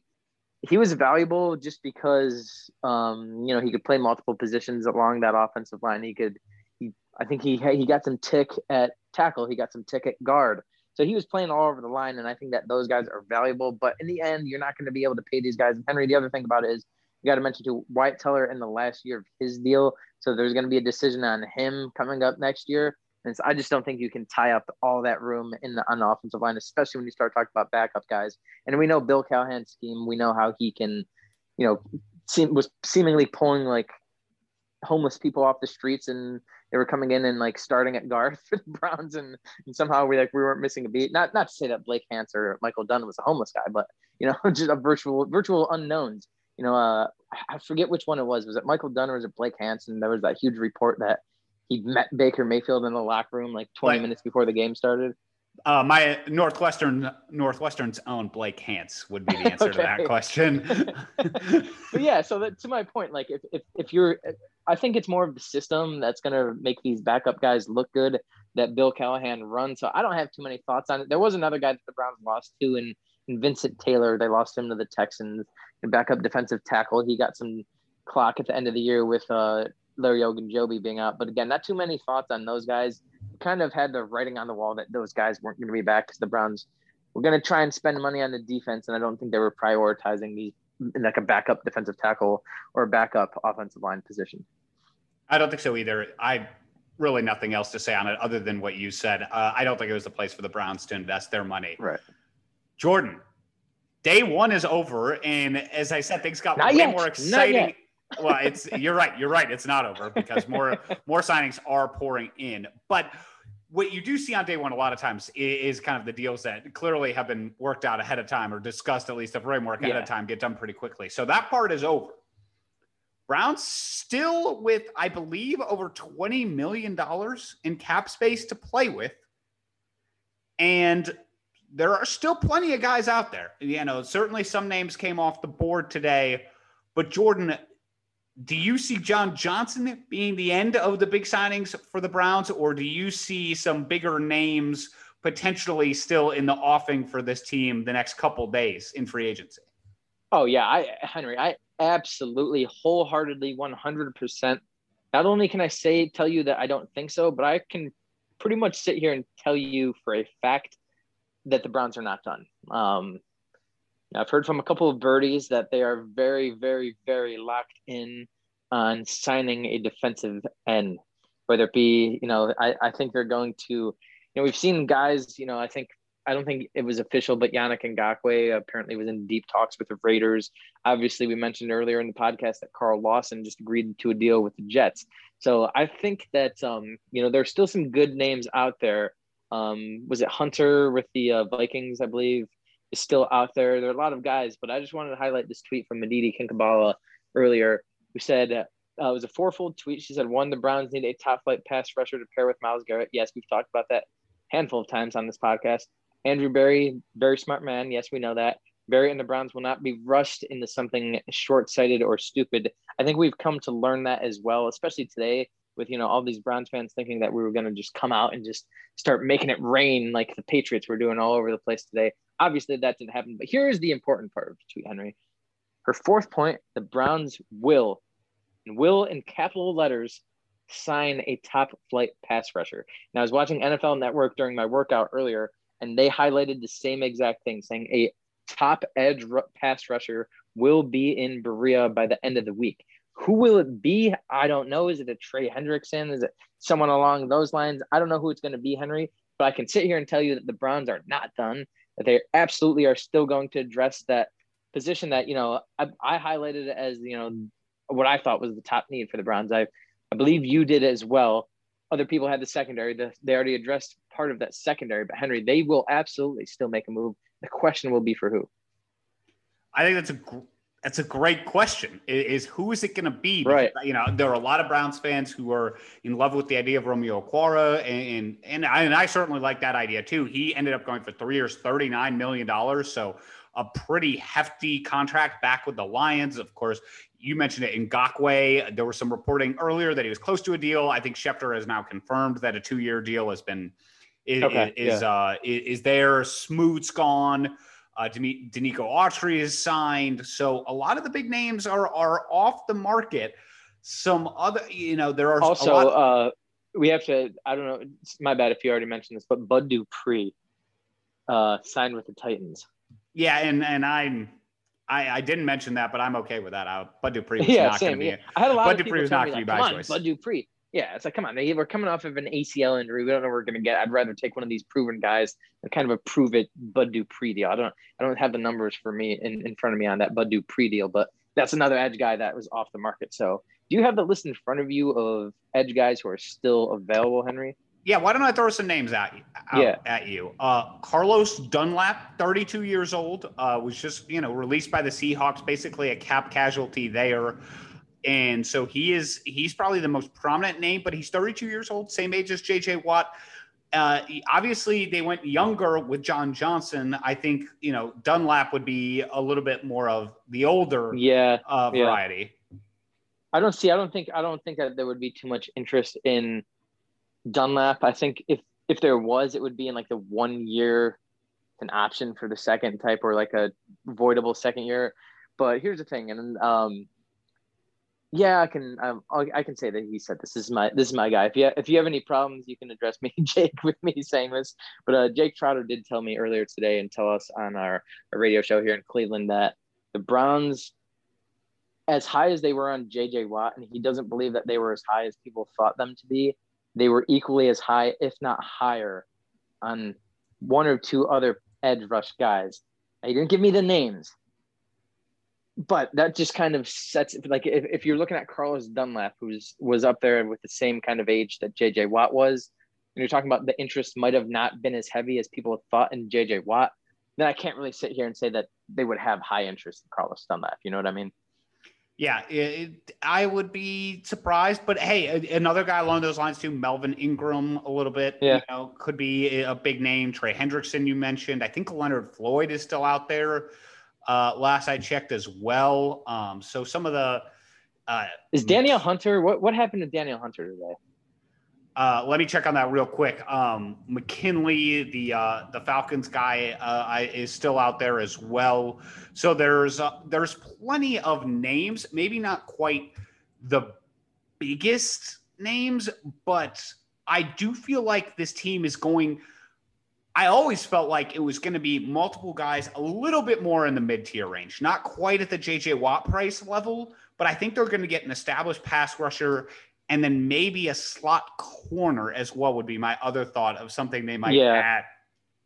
he was valuable just because um, you know he could play multiple positions along that offensive line. He could, he, I think he he got some tick at tackle. He got some tick at guard. So he was playing all over the line, and I think that those guys are valuable. But in the end, you're not going to be able to pay these guys. And Henry, the other thing about it is you got to mention to Wyatt Teller in the last year of his deal. So there's going to be a decision on him coming up next year. And so I just don't think you can tie up all that room in the on the offensive line, especially when you start talking about backup guys. And we know Bill Callahan's scheme. We know how he can, you know, seem was seemingly pulling like homeless people off the streets and they were coming in and like starting at guard for the Browns and, and somehow we like we weren't missing a beat. Not not to say that Blake Hance or Michael Dunn was a homeless guy, but you know, just a virtual virtual unknowns. You know, uh I forget which one it was. Was it Michael Dunn or was it Blake Hance? There was that huge report that he met Baker Mayfield in the locker room like 20 like, minutes before the game started. Uh, my Northwestern Northwestern's own Blake Hance would be the answer okay. to that question. but yeah, so that, to my point, like if, if if you're, I think it's more of the system that's going to make these backup guys look good that Bill Callahan runs. So I don't have too many thoughts on it. There was another guy that the Browns lost to, and, and Vincent Taylor. They lost him to the Texans. And backup defensive tackle. He got some clock at the end of the year with uh, Larry Ogunjobi being out. But again, not too many thoughts on those guys. Kind of had the writing on the wall that those guys weren't going to be back because the Browns were going to try and spend money on the defense, and I don't think they were prioritizing these like a backup defensive tackle or backup offensive line position. I don't think so either. I really nothing else to say on it other than what you said. Uh, I don't think it was the place for the Browns to invest their money. Right. Jordan, day one is over, and as I said, things got not way yet. more exciting well, it's you're right. You're right. It's not over because more more signings are pouring in. But what you do see on day one a lot of times is, is, kind of the deals that clearly have been worked out ahead of time or discussed at least a framework ahead yeah. of time get done pretty quickly. So that part is over. Browns still with, I believe, over $20 million in cap space to play with. And there are still plenty of guys out there. You know, certainly some names came off the board today, but Jordan, do you see John Johnson being the end of the big signings for the Browns, or do you see some bigger names potentially still in the offing for this team the next couple days in free agency? Oh yeah, I Henry, I absolutely wholeheartedly 100%. Not only can I say tell you that I don't think so, but I can pretty much sit here and tell you for a fact that the Browns are not done. Um, I've heard from a couple of birdies that they are very, very, very locked in on signing a defensive end, whether it be, you know, I, I think they're going to, you know, we've seen guys, you know, I think, I don't think it was official, but Yannick Ngakoue apparently was in deep talks with the Raiders. Obviously, we mentioned earlier in the podcast that Carl Lawson just agreed to a deal with the Jets. So I think that, um, you know, there's still some good names out there. Um, was it Hunter with the uh, Vikings, I believe? is still out there. There are a lot of guys, but I just wanted to highlight this tweet from Aditi Kinkhabwala earlier, who said uh, it was a fourfold tweet. She said, one, the Browns need a top flight pass rusher to pair with Myles Garrett. Yes, we've talked about that handful of times on this podcast. Andrew Berry, very smart man. Yes, we know that. Berry and the Browns will not be rushed into something short sighted or stupid. I think we've come to learn that as well, especially today with you know all these Browns fans thinking that we were going to just come out and just start making it rain like the Patriots were doing all over the place today. Obviously, that didn't happen. But here is the important part of tweet, Henry. Her fourth point the Browns will, and will in capital letters, sign a top flight pass rusher. Now, I was watching NFL Network during my workout earlier, and they highlighted the same exact thing, saying a top edge pass rusher will be in Berea by the end of the week. Who will it be? I don't know. Is it a Trey Hendrickson? Is it someone along those lines? I don't know who it's going to be, Henry, but I can sit here and tell you that the Browns are not done that they absolutely are still going to address that position that you know I, I highlighted as you know what I thought was the top need for the Browns. I I believe you did as well. Other people had the secondary. The, they already addressed part of that secondary, but Henry, they will absolutely still make a move. The question will be for who. I think that's a That's a great question. Is, who is it going to be? Right. You know, there are a lot of Browns fans who are in love with the idea of Romeo Okwara, and and I, and I certainly like that idea too. He ended up going for three years, thirty nine million dollars. So a pretty hefty contract back with the Lions. Of course, you mentioned it in Ngakoue. There was some reporting earlier that he was close to a deal. I think Schefter has now confirmed that a two year deal has been is okay, is, yeah. uh, is there. Smoot's gone. Uh, Denico Autry is signed. So a lot of the big names are are off the market. Some other, you know, there are also uh, we have to. I don't know. It's my bad if you already mentioned this, but Bud Dupree uh, signed with the Titans. Yeah, and and I'm. I, I didn't mention that, but I'm okay with that. I, Bud Dupree was yeah, not going to be. Yeah. I had a lot Bud of Dupree was not going to be by choice. Bud Dupree. Yeah, it's like, come on, they, we're coming off of an ACL injury. We don't know what we're going to get. I'd rather take one of these proven guys and kind of a prove it Bud Dupree deal. I don't, I don't have the numbers for me in, in front of me on that Bud Dupree deal, but that's another edge guy that was off the market. So, do you have the list in front of you of edge guys who are still available, Henry? Yeah, why don't I throw some names at you? yeah. at you. Uh, Carlos Dunlap, 32 years old, uh, was just you know released by the Seahawks, basically a cap casualty there and so he is he's probably the most prominent name, but he's 32 years old, same age as JJ Watt. Uh, obviously, they went younger with John Johnson. I think you know Dunlap would be a little bit more of the older yeah, uh, variety. Yeah. I don't see. I don't think. I don't think that there would be too much interest in Dunlap. I think if if there was, it would be in like the one year, an option for the second type or like a voidable second year. But here's the thing, and um, yeah, I can. Um, I can say that he said this. is my this is my guy. If you if you have any problems, you can address me, Jake, with me saying this. But uh, Jake Trotter did tell me earlier today and tell us on our, our radio show here in Cleveland that the Browns, as high as they were on J.J. Watt, and he doesn't believe that they were as high as people thought them to be. They were equally as high, if not higher, on one or two other edge rush guys. He didn't give me the names, but that just kind of sets like if, if you're looking at Carlos Dunlap, who's was up there with the same kind of age that JJ Watt was, and you're talking about the interest might have not been as heavy as people thought in JJ Watt, then I can't really sit here and say that they would have high interest in Carlos Dunlap. You know what I mean? Yeah, it, I would be surprised, but hey, another guy along those lines too, Melvin Ingram, a little bit. Yeah, you know, could be a big name. Trey Hendrickson, you mentioned. I think Leonard Floyd is still out there uh, last I checked as well. Um, so some of the uh, is Danielle Hunter. What what happened to Danielle Hunter today? Uh, let me check on that real quick. Um, McKinley, the uh, the Falcons guy, uh, I, is still out there as well. So there's uh, there's plenty of names. Maybe not quite the biggest names, but I do feel like this team is going I always felt like it was going to be multiple guys a little bit more in the mid tier range, not quite at the JJ Watt price level, but I think they're going to get an established pass rusher and then maybe a slot corner as well would be my other thought of something they might yeah. add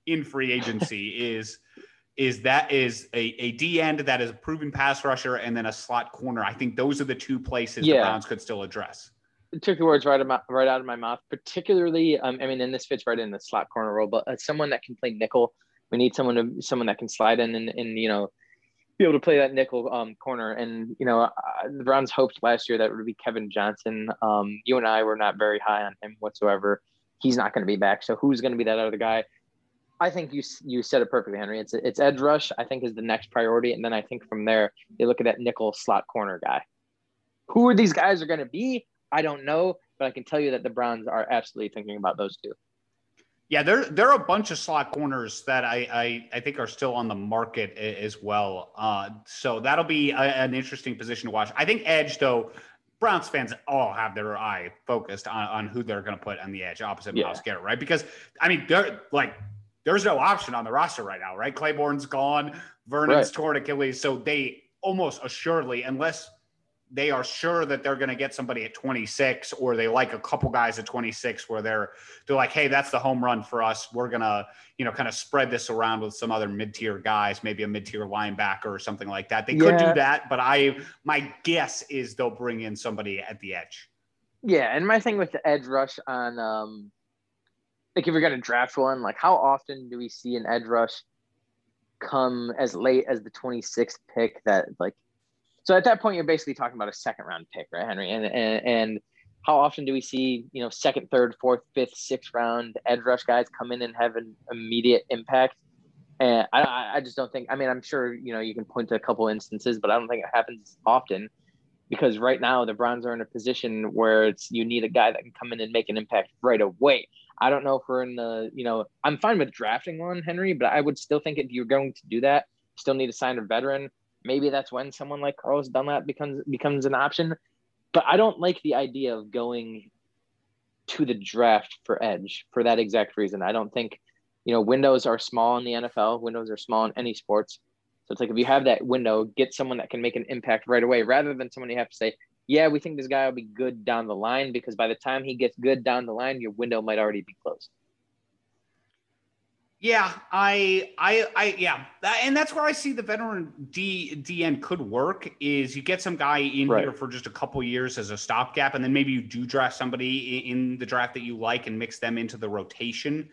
in free agency is is that is a, a D end that is a proven pass rusher and then a slot corner. I think those are the two places yeah. the Browns could still address took the words right, right out of my mouth. Particularly, um, I mean, and this fits right in the slot corner role, but uh, someone that can play nickel. We need someone to someone that can slide in and, and you know be able to play that nickel um, corner. And you know, uh, the Browns hoped last year that would be Kevin Johnson. Um, you and I were not very high on him whatsoever. He's not going to be back. So who's going to be that other guy? I think you you said it perfectly, Henry. It's it's edge rush. I think is the next priority, and then I think from there they look at that nickel slot corner guy. Who are these guys are going to be? I don't know, but I can tell you that the Browns are absolutely thinking about those two. Yeah, there there are a bunch of slot corners that I I, I think are still on the market as well. Uh, so that'll be a, an interesting position to watch. I think edge though. Browns fans all have their eye focused on, on who they're going to put on the edge opposite yeah. Myles Garrett, right? Because I mean, they're like there's no option on the roster right now, right? Clayborn's gone, Vernon's right. torn Achilles, so they almost assuredly, unless they are sure that they're going to get somebody at 26 or they like a couple guys at 26 where they're they're like hey that's the home run for us. We're going to you know kind of spread this around with some other mid-tier guys maybe a mid-tier linebacker or something like that. They could do that but i my guess is they'll bring in somebody at the edge. Yeah and my thing with the edge rush on um like if you're going to draft one like how often do we see an edge rush come as late as the 26th pick that like So at that point, you're basically talking about a second round pick, right, Henry? And and, and how often do we see you know second, third, fourth, fifth, sixth round edge rush guys come in and have an immediate impact? And I, I just don't think. I mean, I'm sure you know you can point to a couple instances, but I don't think it happens often because right now the Browns are in a position where it's you need a guy that can come in and make an impact right away. I don't know if we're in the you know I'm fine with drafting one Henry, but I would still think if you're going to do that, still need to sign a veteran. Maybe that's when someone like Carlos Dunlap becomes becomes an option. But I don't like the idea of going to the draft for edge for that exact reason. I don't think you know windows are small in the NFL. Windows are small in any sports. So it's like if you have that window, get someone that can make an impact right away rather than someone you have to say, yeah, we think this guy will be good down the line because by the time he gets good down the line, your window might already be closed. Yeah, I, I, I, yeah, and that's where I see the veteran D DN could work. Is you get some guy in right. here for just a couple years as a stopgap, and then maybe you do draft somebody in the draft that you like and mix them into the rotation,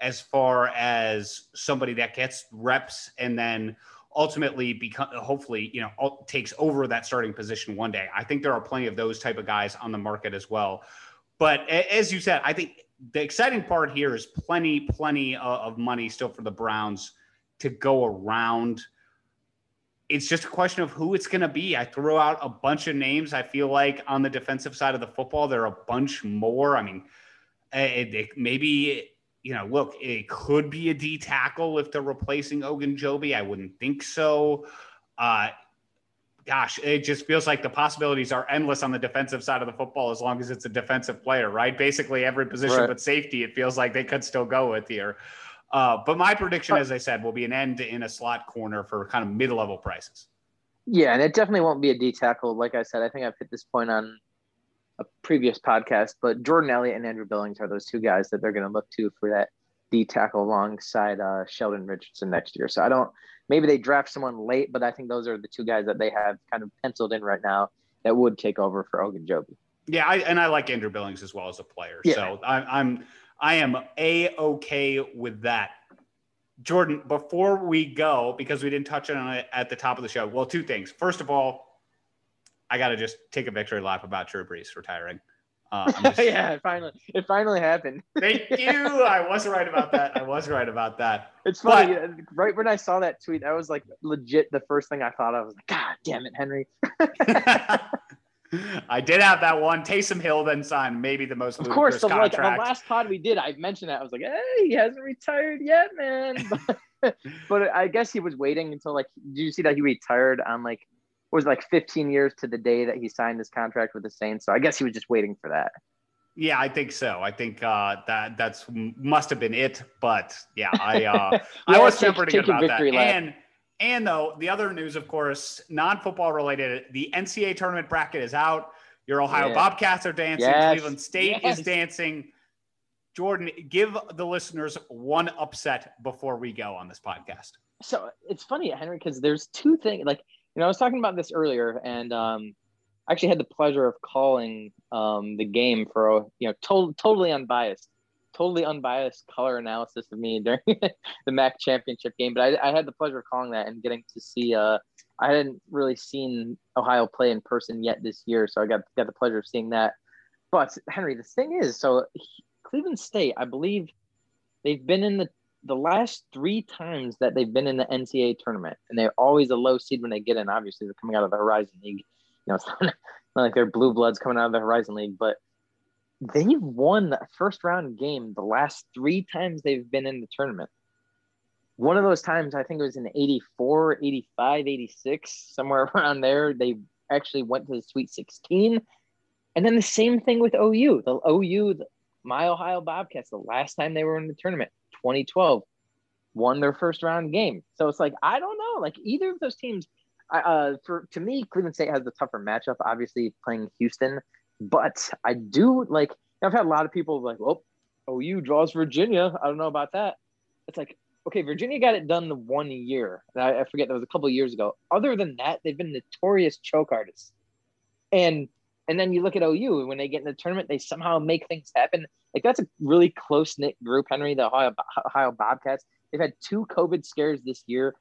as far as somebody that gets reps and then ultimately become hopefully you know takes over that starting position one day. I think there are plenty of those type of guys on the market as well. But as you said, I think the exciting part here is plenty, plenty of money still for the Browns to go around. It's just a question of who it's going to be. I throw out a bunch of names. I feel like on the defensive side of the football, there are a bunch more. I mean, it, it, maybe, you know, look, it could be a D tackle if they're replacing Ogunjobi. I wouldn't think so. Uh, gosh, it just feels like the possibilities are endless on the defensive side of the football as long as it's a defensive player, right? Basically, every position right. but safety, it feels like they could still go with here. Uh, but my prediction, as I said, will be an end in a slot corner for kind of mid level prices. Yeah, and it definitely won't be a D tackle. Like I said, I think I've hit this point on a previous podcast, but Jordan Elliott and Andrew Billings are those two guys that they're going to look to for that D tackle alongside uh, Sheldon Richardson next year. So I don't maybe they draft someone late, but I think those are the two guys that they have kind of penciled in right now that would take over for Ogunjobi. Yeah, I, and I like Andrew Billings as well as a player. Yeah. So I, I'm I am a okay with that. Jordan, before we go, because we didn't touch on it at the top of the show, well, two things. First of all, I got to just take a victory lap about Drew Brees retiring. Uh, just... yeah, it finally it finally happened. Thank you. I was right about that. I was right about that. It's funny. But... right when I saw that tweet, that was like legit the first thing I thought of. I was like, God damn it, Henry. I did have that one. Taysom Hill then signed maybe the most of course. The, like, the last pod we did, I mentioned that. I was like, hey, he hasn't retired yet, man. But, but I guess he was waiting until like. Did you see that he retired on like was like 15 years to the day that he signed his contract with the Saints. So I guess he was just waiting for that. Yeah, I think so. I think uh, that that's must have been it. But yeah, I uh, I was super pretty good about that. Lap. And and though the other news, of course, non-football related, the NCAA tournament bracket is out. Your Ohio yeah. Bobcats are dancing. Yes. Cleveland State yes. is dancing. Jordan, give the listeners one upset before we go on this podcast. So it's funny, Henry, because there's two things. Like you know, I was talking about this earlier, and um, I actually had the pleasure of calling um, the game for a you know to- totally unbiased, totally unbiased color analysis of me during the MAC championship game. But I, I, had the pleasure of calling that and getting to see. Uh, I hadn't really seen Ohio play in person yet this year, so I got got the pleasure of seeing that. But Henry, the thing is, so Cleveland State, I believe they've been in the the last three times that they've been in the NCAA tournament, and they're always a low seed when they get in. Obviously, they're coming out of the Horizon League. You know, it's not, not like they're blue bloods coming out of the Horizon League, but they've won the first round game the last three times they've been in the tournament. One of those times, I think it was in 84, 85, 86, somewhere around there. They actually went to the Sweet 16. And then the same thing with OU. The OU, the, my Ohio Bobcats, the last time they were in the tournament, 2012 won their first round game. So it's like I don't know, like either of those teams. Uh, for to me, Cleveland State has the tougher matchup, obviously playing Houston. But I do like. I've had a lot of people like, "Oh, OU draws Virginia." I don't know about that. It's like, okay, Virginia got it done the one year. I, I forget that was a couple years ago. Other than that, they've been notorious choke artists. And and then you look at OU when they get in the tournament, they somehow make things happen. Like that's a really close knit group, Henry, the Ohio, Ohio Bobcats. They've had two COVID scares this year,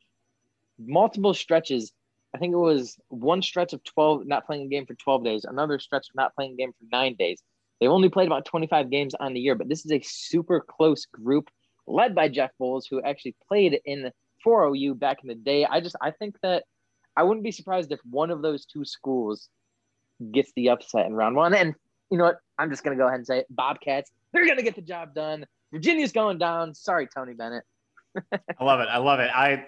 multiple stretches I think it was one stretch of 12 not playing a game for 12 days, another stretch of not playing a game for nine days. They've only played about 25 games on the year, but this is a super close group led by Jeff Boals, who actually played in for OU back in the day. I just I think that I wouldn't be surprised if one of those two schools gets the upset in round one. And you know what? I'm just gonna go ahead and say it. Bobcats, they're gonna get the job done. Virginia's going down. Sorry, Tony Bennett. I love it. I love it. I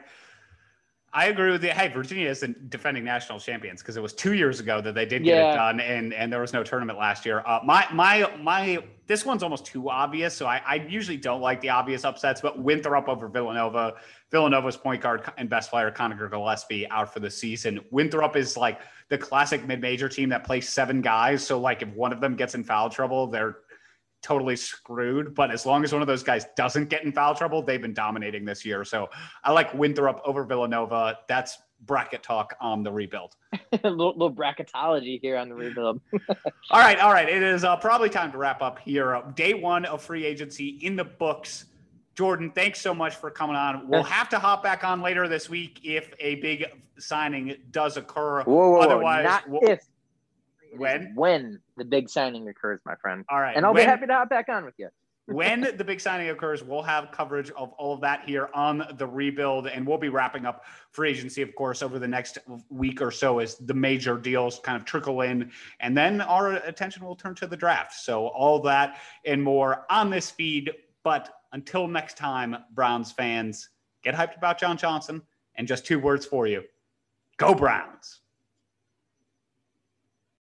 I agree with you. Hey, Virginia isn't defending national champions because it was two years ago that they did get it done, and and there was no tournament last year. Uh, my my my this one's almost too obvious, so I, I usually don't like the obvious upsets. But Winthrop over Villanova, Villanova's point guard and best player Connor Gillespie out for the season. Winthrop is like the classic mid-major team that plays seven guys, so like if one of them gets in foul trouble, they're totally screwed. But as long as one of those guys doesn't get in foul trouble, they've been dominating this year. So I like Winthrop over Villanova. That's bracket talk on the rebuild. a little, little, bracketology here on the rebuild. all right, all right. It is uh, probably time to wrap up here. Uh, day one of free agency in the books. Jordan, thanks so much for coming on. We'll have to hop back on later this week if a big signing does occur. Whoa, whoa, Otherwise, not we'll, if. When? When the big signing occurs, my friend. All right. And I'll when, be happy to hop back on with you. when the big signing occurs, we'll have coverage of all of that here on the rebuild. And we'll be wrapping up free agency, of course, over the next week or so as the major deals kind of trickle in. And then our attention will turn to the draft. So, all that and more on this feed. But until next time, Browns fans, get hyped about John Johnson. And just two words for you go Browns.